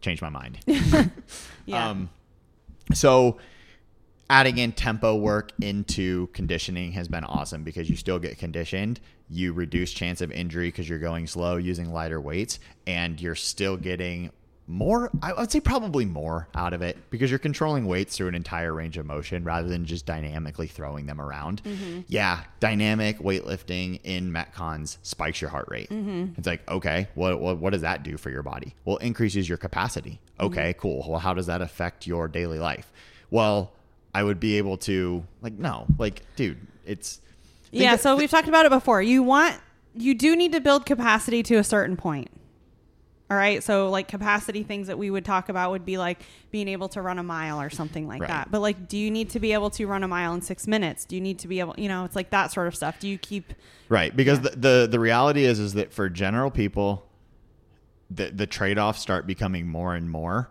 changed my mind. yeah. Um, so adding in tempo work into conditioning has been awesome because you still get conditioned. You reduce chance of injury because you're going slow using lighter weights, and you're still getting more. I would say probably more out of it because you're controlling weights through an entire range of motion rather than just dynamically throwing them around. Mm-hmm. Yeah, dynamic weightlifting in metcons spikes your heart rate. Mm-hmm. It's like okay, what, what what does that do for your body? Well, it increases your capacity. Mm-hmm. Okay, cool. Well, how does that affect your daily life? Well, I would be able to like no, like dude, it's yeah. of- So we've talked about it before. You want, you do need to build capacity to a certain point. All right. So like capacity things that we would talk about would be like being able to run a mile or something like Right. that. But like, do you need to be able to run a mile in six minutes? Do you need to be able, you know, it's like that sort of stuff. Do you keep, right because the, the the reality is is that for general people, the the trade offs start becoming more and more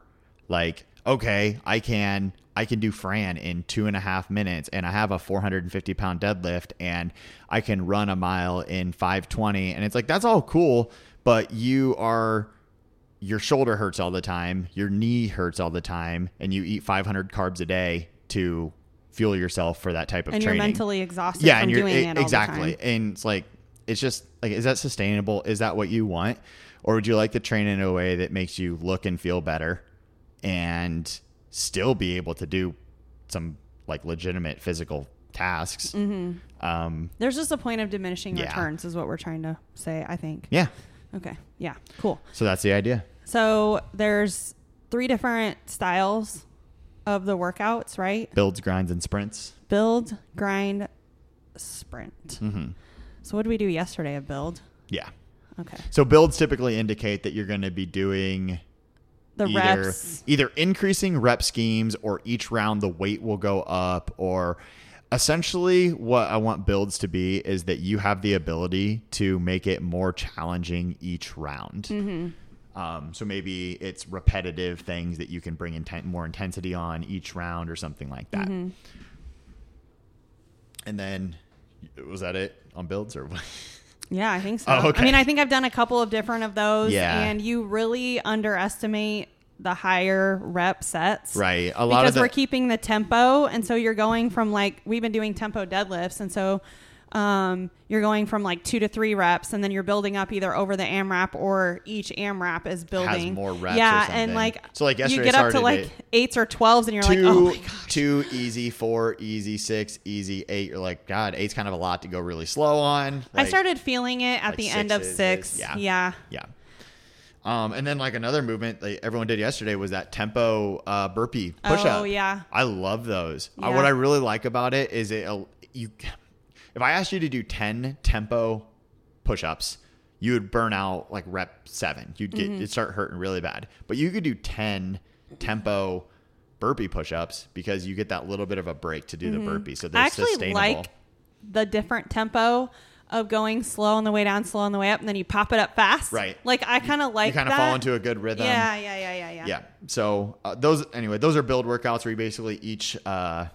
like okay, I can I can do Fran in two and a half minutes, and I have a 450 pound deadlift, and I can run a mile in 520, and it's like that's all cool, but you are your shoulder hurts all the time, your knee hurts all the time, and you eat 500 carbs a day to fuel yourself for that type of and training. you're mentally exhausted yeah, from and you're doing it all exactly, and it's like it's just like, is that sustainable? Is that what you want? Or would you like to train in a way that makes you look and feel better and still be able to do some like legitimate physical tasks? Um, There's just a point of diminishing Yeah. returns, is what we're trying to say. I think. yeah. Okay. Yeah. Cool. So that's the idea. So there's three different styles of the workouts, right? Builds, grinds, and sprints. Build, grind, sprint. hmm So what did we do yesterday? A build. Yeah. Okay. So builds typically indicate that you're going to be doing The either reps. either increasing rep schemes or each round the weight will go up or essentially what I want builds to be is that you have the ability to make it more challenging each round. Mm-hmm. Um, so maybe it's repetitive things that you can bring inten- more intensity on each round or something like that. Mm-hmm. And then was that it on builds or what? Yeah, I think so. Oh, okay. I mean, I think I've done a couple of different of those. Yeah. And you really underestimate the higher rep sets. right. A lot because of the, we're keeping the tempo. And so you're going from like, we've been doing tempo deadlifts. And so um, you're going from like two to three reps and then you're building up either over the AMRAP or each AMRAP is building. more reps Yeah. And like, So, like, you get up to like eights or 12s and you're like, oh my gosh. two easy, four easy, six easy, eight. You're like, God, eight's kind of a lot to go really slow on. I started feeling it at like the end of sixes is- six. yeah. yeah. Yeah. Um, and then like another movement like everyone did yesterday was that tempo uh, burpee push up. Oh, yeah. I love those. Uh, what I really like about it is it uh, you. If I asked you to do ten tempo push ups, you would burn out like rep seven. You'd get Mm-hmm. it'd start hurting really bad. But you could do ten tempo burpee push ups because you get that little bit of a break to do the burpee. So they're Mm-hmm. I actually sustainable. like the different tempo of going slow on the way down, slow on the way up, and then you pop it up fast. Right. Like I kind of like you kind of fall into a good rhythm. Yeah, yeah, yeah, yeah, yeah. yeah so uh, those anyway those are build workouts where you basically each uh,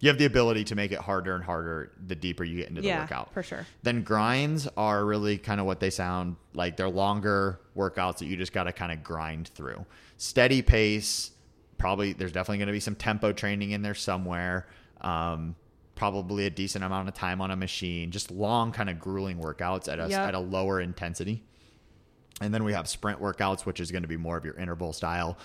you have the ability to make it harder and harder the deeper you get into the Yeah, workout for sure. then grinds are really kind of what they sound like they're longer workouts that you just got to kind of grind through steady pace probably there's definitely going to be some tempo training in there somewhere um, probably a decent amount of time on a machine just long kind of grueling workouts at a, Yep. at a lower intensity and then we have sprint workouts, which is going to be more of your interval style.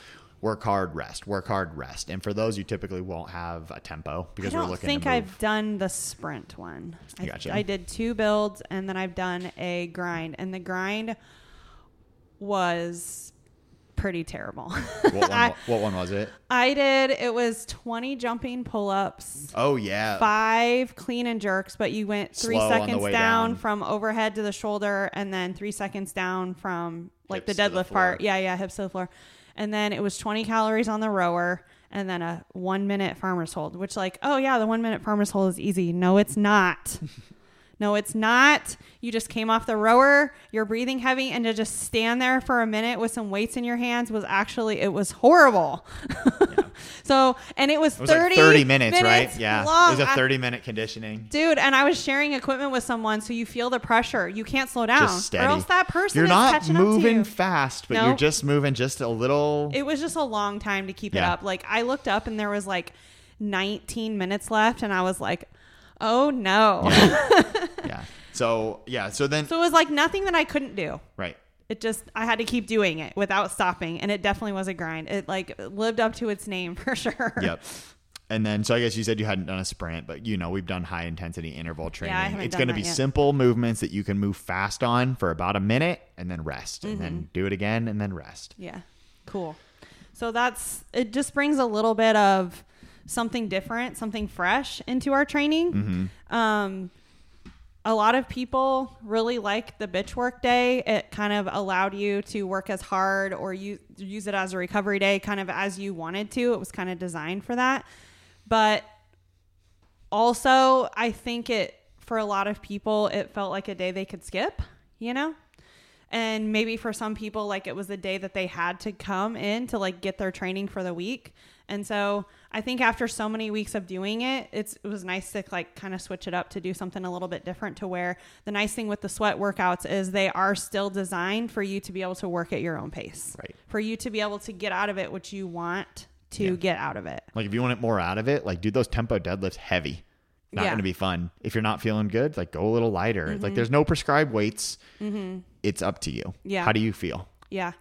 Work hard, rest. Work hard, rest. And for those, you typically won't have a tempo because we're looking I think. I've done the sprint one. I, Gotcha. I did two builds and then I've done a grind, and the grind was pretty terrible. what, one, I, what one was it? I did. It was twenty jumping pull ups. Oh yeah, five clean and jerks, but you went three Slow seconds down, down. from overhead to the shoulder, and then three seconds down from like Hips the to the deadlift part. Yeah, yeah, hips to the floor. And then it was 20 calories on the rower, and then a one minute farmer's hold, which, like, oh, yeah, the one minute farmer's hold is easy. No, it's not. No, it's not. You just came off the rower, you're breathing heavy, and to just stand there for a minute with some weights in your hands was actually, it was horrible. so, and it was, it was 30, like thirty minutes, right? Yeah, long. it was a thirty minute conditioning. Dude, and I was sharing equipment with someone, so you feel the pressure. You can't slow down, Just steady. or else that person You're is not catching up to moving you. fast, but No. you're just moving just a little. It was just a long time to keep it up. Like I looked up and there was like 19 minutes left, and I was like, "Oh no!" yeah. So yeah. So then so it was like nothing that I couldn't do. right. It just I had to keep doing it without stopping, and it definitely was a grind. It like lived up to its name for sure. Yep. And then, so I guess you said you hadn't done a sprint, but you know, we've done high intensity interval training. haven't it's done going to that be yet. simple movements that you can move fast on for about a minute and then rest and Mm-hmm. then do it again and then rest. Yeah. Cool. So that's it just brings a little bit of something different, something fresh into our training. Um a lot of people really like the bitch work day. It kind of allowed you to work as hard or use, use it as a recovery day, kind of as you wanted to. It was kind of designed for that. But also, I think it, for a lot of people, it felt like a day they could skip, you know? and maybe for some people like it was a day that they had to come in to like get their training for the week and so i think after so many weeks of doing it it's, it was nice to like kind of switch it up to do something a little bit different to where the nice thing with the sweat workouts is they are still designed for you to be able to work at your own pace Right. for you to be able to get out of it what you want to Yeah. get out of it Like if you want it more out of it, like do those tempo deadlifts heavy. not Yeah. going to be fun. If you're not feeling good, like go a little lighter. Like mm-hmm. there's no prescribed weights. Mm-hmm. It's up to you. Yeah. How do you feel? Yeah.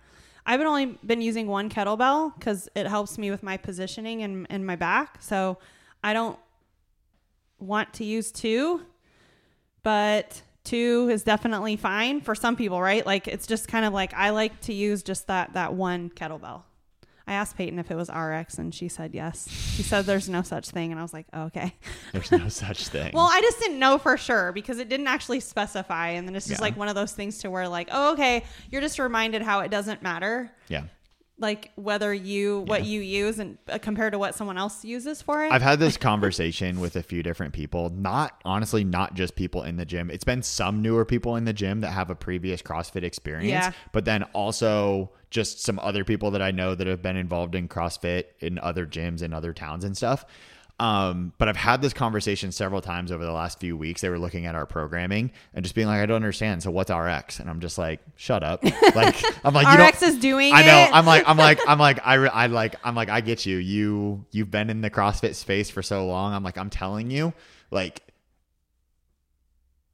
I've only been using one kettlebell because it helps me with my positioning and, and my back. So I don't want to use two, but two is definitely fine for some people, right? Like it's just kind of like I like to use just that that one kettlebell. I asked Peyton if it was RX and she said yes. She said there's no such thing and I was like, oh, okay. There's no such thing. Well, I just didn't know for sure because it didn't actually specify. And then it's just Yeah. like one of those things to where, like, oh, okay, you're just reminded how it doesn't matter, yeah. Like whether you, what Yeah. you use and uh, compared to what someone else uses for it. I've had this conversation with a few different people, not honestly, not just people in the gym. It's been some newer people in the gym that have a previous CrossFit experience, Yeah. but then also just some other people that I know that have been involved in CrossFit in other gyms in other towns and stuff. Um, but I've had this conversation several times over the last few weeks. They were looking at our programming and just being like, I don't understand. So what's RX? And I'm just like, shut up. Like, I'm like, RX is doing I know. it. I'm like, I'm like, I'm like, I, re- I like, I'm like, I get you. You, you've been in the CrossFit space for so long. I'm like, I'm telling you, like,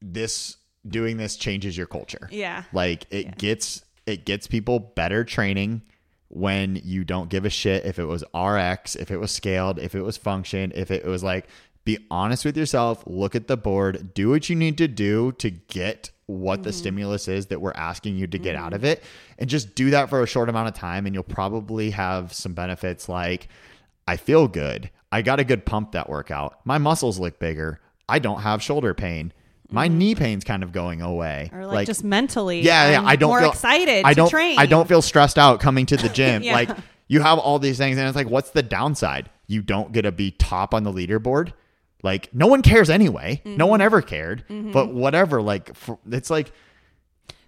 this doing this changes your culture. yeah. Like, it Yeah. gets, it gets people better training when you don't give a shit if it was RX, if it was scaled, if it was function, if it was like, be honest with yourself, look at the board, do what you need to do to get what the mm-hmm. stimulus is that we're asking you to get out of mm-hmm. it, and just do that for a short amount of time, and you'll probably have some benefits like, I feel good. I got a good pump that workout. My muscles look bigger. I don't have shoulder pain. My knee pain's kind of going away. Or like, just mentally. yeah, yeah. I'm don't more feel excited I don't. train. I don't feel stressed out coming to the gym. Yeah. Like you have all these things, and it's like, what's the downside? You don't get to be top on the leaderboard. Like no one cares anyway. No Mm-hmm. one ever cared. But whatever. Like for, it's like,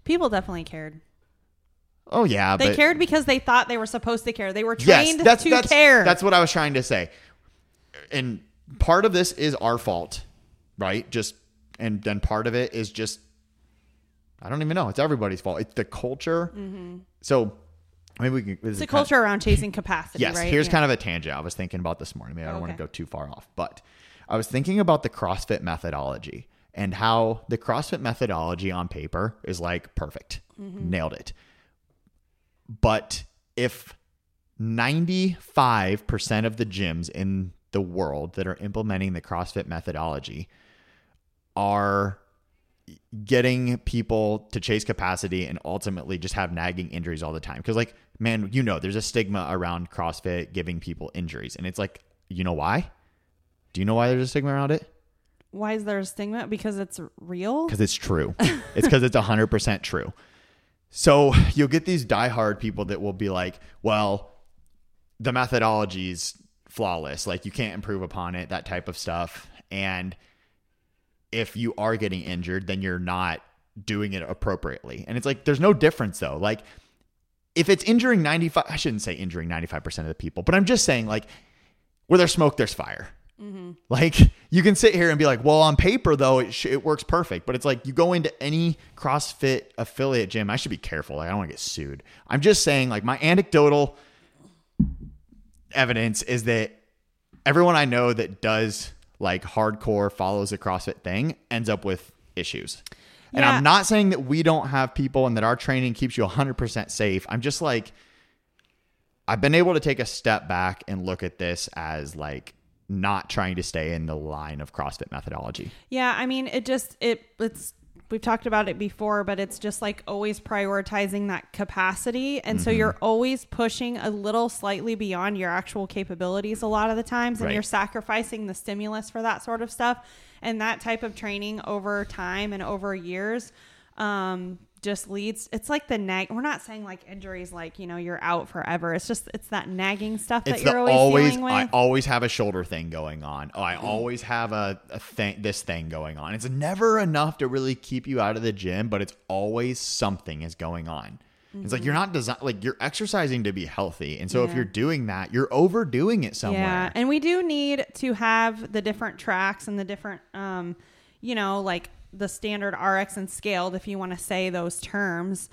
People definitely cared. oh yeah, They but cared because they thought they were supposed to care. They were yes, trained that's to that's care. that's what I was trying to say. And part of this is our fault, right? Just and then part of it is just I don't even know. It's everybody's fault. It's the culture. So maybe we can. Mm-hmm. it's a culture around chasing capacity, Yes, right? here's Yeah. kind of a tangent I was thinking about this morning. Maybe I don't want to go too far off, but I was thinking about the CrossFit methodology and how the CrossFit methodology on paper is like perfect, Mm-hmm. nailed it. But if 95% of the gyms in the world that are implementing the CrossFit methodology are getting people to chase capacity and ultimately just have nagging injuries all the time. Because, like, man, you know, there's a stigma around CrossFit giving people injuries. And it's like, you know why? Do you know why there's a stigma around it? Why is there a stigma? Because it's real. Because it's true. it's because it's 100% true. So you'll get these diehard people that will be like, well, the methodology's flawless. Like, you can't improve upon it, that type of stuff. And if you are getting injured, then you're not doing it appropriately. And it's like, there's no difference though. Like, if it's injuring 95, I shouldn't say injuring 95% of the people, but I'm just saying, like, where there's smoke, there's fire. Mm-hmm. Like, you can sit here and be like, well, on paper, though, it, sh- it works perfect. But it's like, you go into any CrossFit affiliate gym, I should be careful. Like, I don't want to get sued. I'm just saying, like, my anecdotal evidence is that everyone I know that does like hardcore follows the CrossFit thing ends up with issues. And Yeah. I'm not saying that we don't have people and that our training keeps you 100% safe. I'm just like, I've been able to take a step back and look at this as like not trying to stay in the line of CrossFit methodology. Yeah, I mean, it just it it's we've talked about it before, but it's just like always prioritizing that capacity, and Mm-hmm. so you're always pushing a little slightly beyond your actual capabilities a lot of the times, and Right. you're sacrificing the stimulus for that sort of stuff, and that type of training over time and over years. Um, just leads it's like the nag we're not saying like injuries like you know you're out forever it's just it's that nagging stuff that It's you're always, always dealing with I always have a shoulder thing going on. Oh, I always have a, a thing this thing going on. It's never enough to really keep you out of the gym, but it's always something is going on. It's like you're not design like you're exercising to be healthy. And so if you're doing that, you're overdoing it somewhere. Yeah, and we do need to have the different tracks and the different, um, you know, like the standard RX and scaled, if you want to say those terms.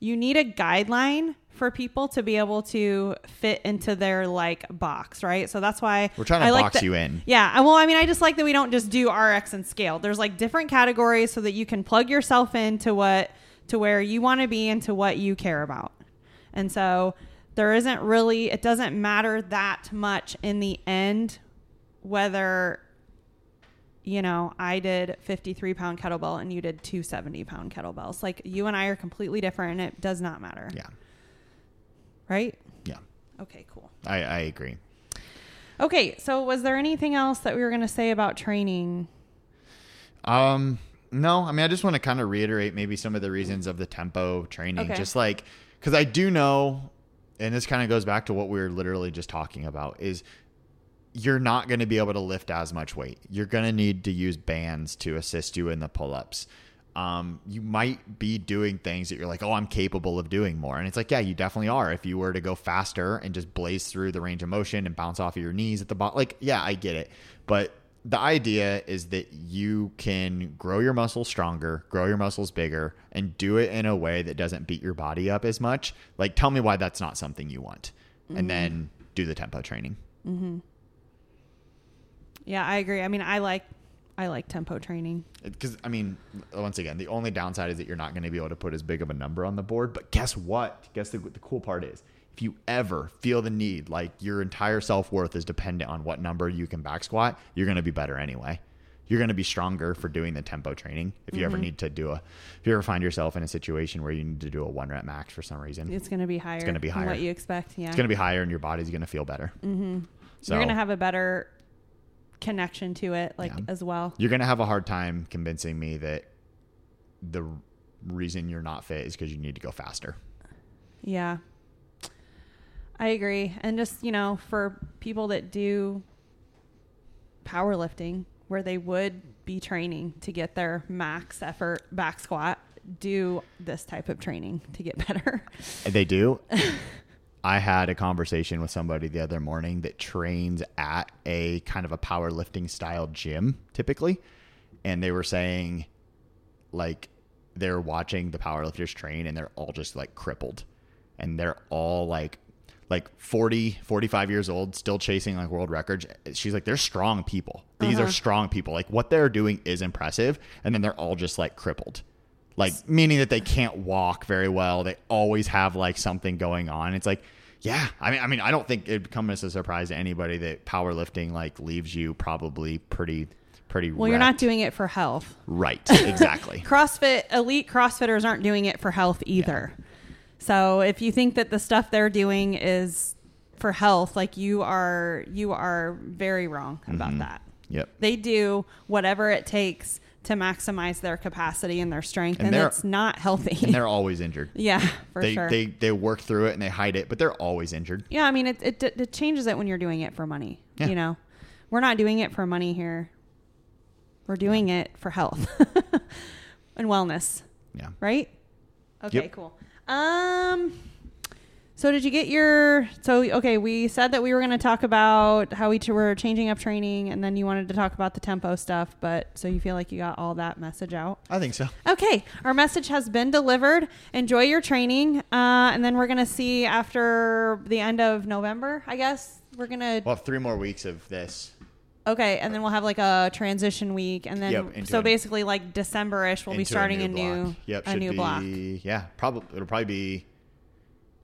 you need a guideline for people to be able to fit into their like box, right? So that's why We're trying to I like box that- you in. Yeah, well, I mean, I just like that we don't just do RX and scale. There's like different categories so that you can plug yourself into what to where you want to be and to what you care about. And so there isn't really it doesn't matter that much in the end whether you know, I did 53 pound kettlebell and you did 270 pound kettlebells. Like you and I are completely different and it does not matter. Yeah. Right? Yeah. Okay, cool. I, I agree. Okay, so was there anything else that we were going to say about training? Um, no, I mean, I just want to kind of reiterate maybe some of the reasons of the tempo training. Okay. Just like, because I do know, and this kind of goes back to what we were literally just talking about, is you're not going to be able to lift as much weight. You're going to need to use bands to assist you in the pull ups. Um, you might be doing things that you're like, oh, I'm capable of doing more. And it's like, yeah, you definitely are. If you were to go faster and just blaze through the range of motion and bounce off of your knees at the bottom, like, yeah, I get it. But the idea is that you can grow your muscles stronger, grow your muscles bigger, and do it in a way that doesn't beat your body up as much. Like, tell me why that's not something you want. And then do the tempo training. Yeah, I agree. I mean, I like I like tempo training. Because, I mean, once again, the only downside is that you're not going to be able to put as big of a number on the board. But guess what? Guess the, the cool part is if you ever feel the need, like your entire self worth is dependent on what number you can back squat, you're going to be better anyway. You're going to be stronger for doing the tempo training. If you ever need to do a, if you ever find yourself in a situation where you need to do a one rep max for some reason, It's going to be higher. It's gonna be than higher. what you expect. Yeah, it's going to be higher and your body's going to feel better. Mm-hmm. So you're going to have a better connection to it, like Yeah. as well. you're going to have a hard time convincing me that the reason you're not fit is because you need to go faster. Yeah. I agree. And just, you know, for people that do powerlifting where they would be training to get their max effort back squat, do this type of training to get better. They do. I had a conversation with somebody the other morning that trains at a kind of a powerlifting style gym typically. And they were saying, like, they're watching the powerlifters train and they're all just like crippled. And they're all like, like 40, 45 years old, still chasing like world records. She's like, they're strong people. These are uh-huh. strong people. Like, what they're doing is impressive. And then they're all just like crippled like meaning that they can't walk very well. They always have like something going on. It's like, yeah, I mean, I mean, I don't think it'd come as a surprise to anybody that powerlifting like leaves you probably pretty, pretty. Well, you're not doing it for health. right, exactly. CrossFit elite CrossFitters aren't doing it for health either. So if you think that the stuff they're doing is for health, like you are you are very wrong Mm-hmm. about that. yep. They do whatever it takes to maximize their capacity and their strength And and, not healthy. And they're always injured. yeah, for they sure. they they work through it and they hide it, but they're always injured. yeah, I mean it, it it changes it when you're doing it for money. Yeah. You know. We're not doing it for money here. We're doing it for health and wellness. Yeah. right? Okay, Yep. cool. Um so did you get your so okay, we said that we were going to talk about how we t- were changing up training and then you wanted to talk about the tempo stuff, but so you feel like you got all that message out? I think so. Okay, our message has been delivered. Enjoy your training. Uh, and then we're going to see after the end of November, I guess. We're going to We'll have three more weeks of this. Okay, and then we'll have like a transition week, and then Yep, so a- basically like December-ish, we'll be starting a block. new yep, a new be, block. Yeah, probably it'll probably be.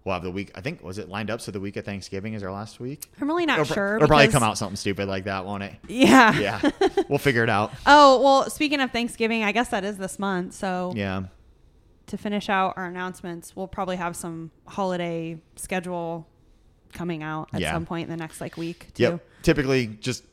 We'll have the week. I think was it lined up so the week of Thanksgiving is our last week. I'm really not It'll, sure. it'll probably come out something stupid like that, won't it? Yeah. Yeah, we'll figure it out. Oh well, speaking of Thanksgiving, I guess that is this month. So Yeah, to finish out our announcements, we'll probably have some holiday schedule coming out at Yeah. some point in the next like week. Too. Yep. Typically, just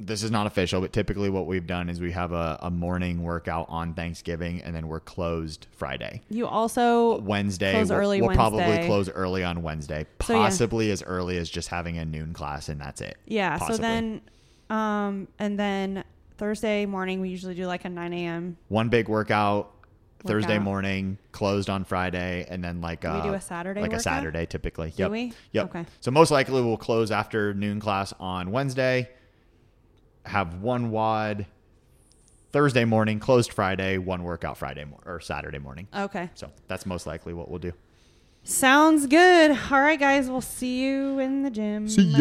this is not official, but typically what we've done is we have a, a morning workout on Thanksgiving, and then we're closed Friday. You also Wednesday, Close we'll, early we'll probably close early on Wednesday, So, yeah. possibly as early as just having a noon class, and that's it. yeah. So then, um, and then Thursday morning we usually do like a 9 a.m. one big workout. Thursday morning, closed on Friday, and then like We do a Saturday like a? Saturday typically. Do yep. we? Yep. Okay. So most likely we'll close after noon class on Wednesday. Have one WOD Thursday morning, closed Friday, one workout Friday mo- or Saturday morning. Okay. So that's most likely what we'll do. Sounds good. All right, guys. We'll see you in the gym. See ya.